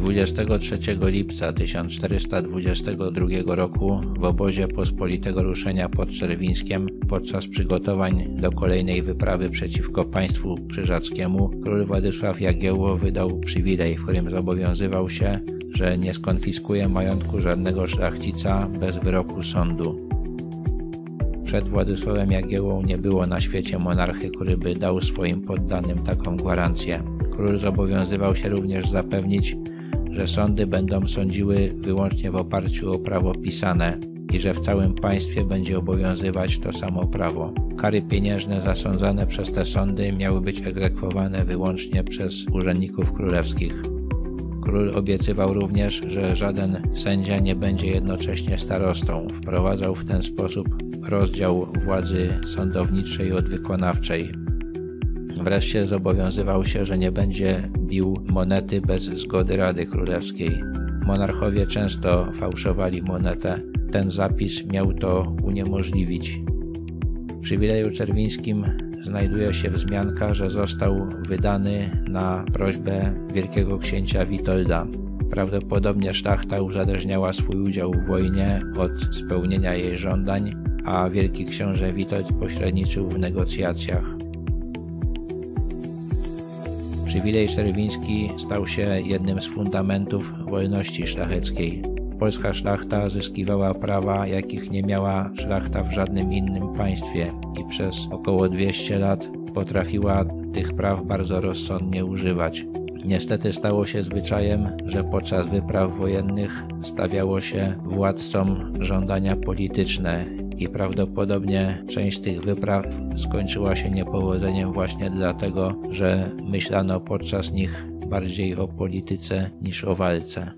23 lipca 1422 roku w obozie pospolitego ruszenia pod Czerwińskiem podczas przygotowań do kolejnej wyprawy przeciwko państwu krzyżackiemu król Władysław Jagiełło wydał przywilej, w którym zobowiązywał się, że nie skonfiskuje majątku żadnego szlachcica bez wyroku sądu. Przed Władysławem Jagiełłą nie było na świecie monarchy, który by dał swoim poddanym taką gwarancję. Król zobowiązywał się również zapewnić, że sądy będą sądziły wyłącznie w oparciu o prawo pisane i że w całym państwie będzie obowiązywać to samo prawo. Kary pieniężne zasądzane przez te sądy miały być egzekwowane wyłącznie przez urzędników królewskich. Król obiecywał również, że żaden sędzia nie będzie jednocześnie starostą. Wprowadzał w ten sposób rozdział władzy sądowniczej od wykonawczej. Wreszcie zobowiązywał się, że nie będzie bił monety bez zgody Rady Królewskiej. Monarchowie często fałszowali monetę. Ten zapis miał to uniemożliwić. W przywileju czerwińskim znajduje się wzmianka, że został wydany na prośbę wielkiego księcia Witolda. Prawdopodobnie szlachta uzależniała swój udział w wojnie od spełnienia jej żądań, a wielki książę Witold pośredniczył w negocjacjach. Przywilej czerwiński stał się jednym z fundamentów wolności szlacheckiej. Polska szlachta zyskiwała prawa, jakich nie miała szlachta w żadnym innym państwie i przez około 200 lat potrafiła tych praw bardzo rozsądnie używać. Niestety stało się zwyczajem, że podczas wypraw wojennych stawiało się władcom żądania polityczne i prawdopodobnie część tych wypraw skończyła się niepowodzeniem właśnie dlatego, że myślano podczas nich bardziej o polityce niż o walce.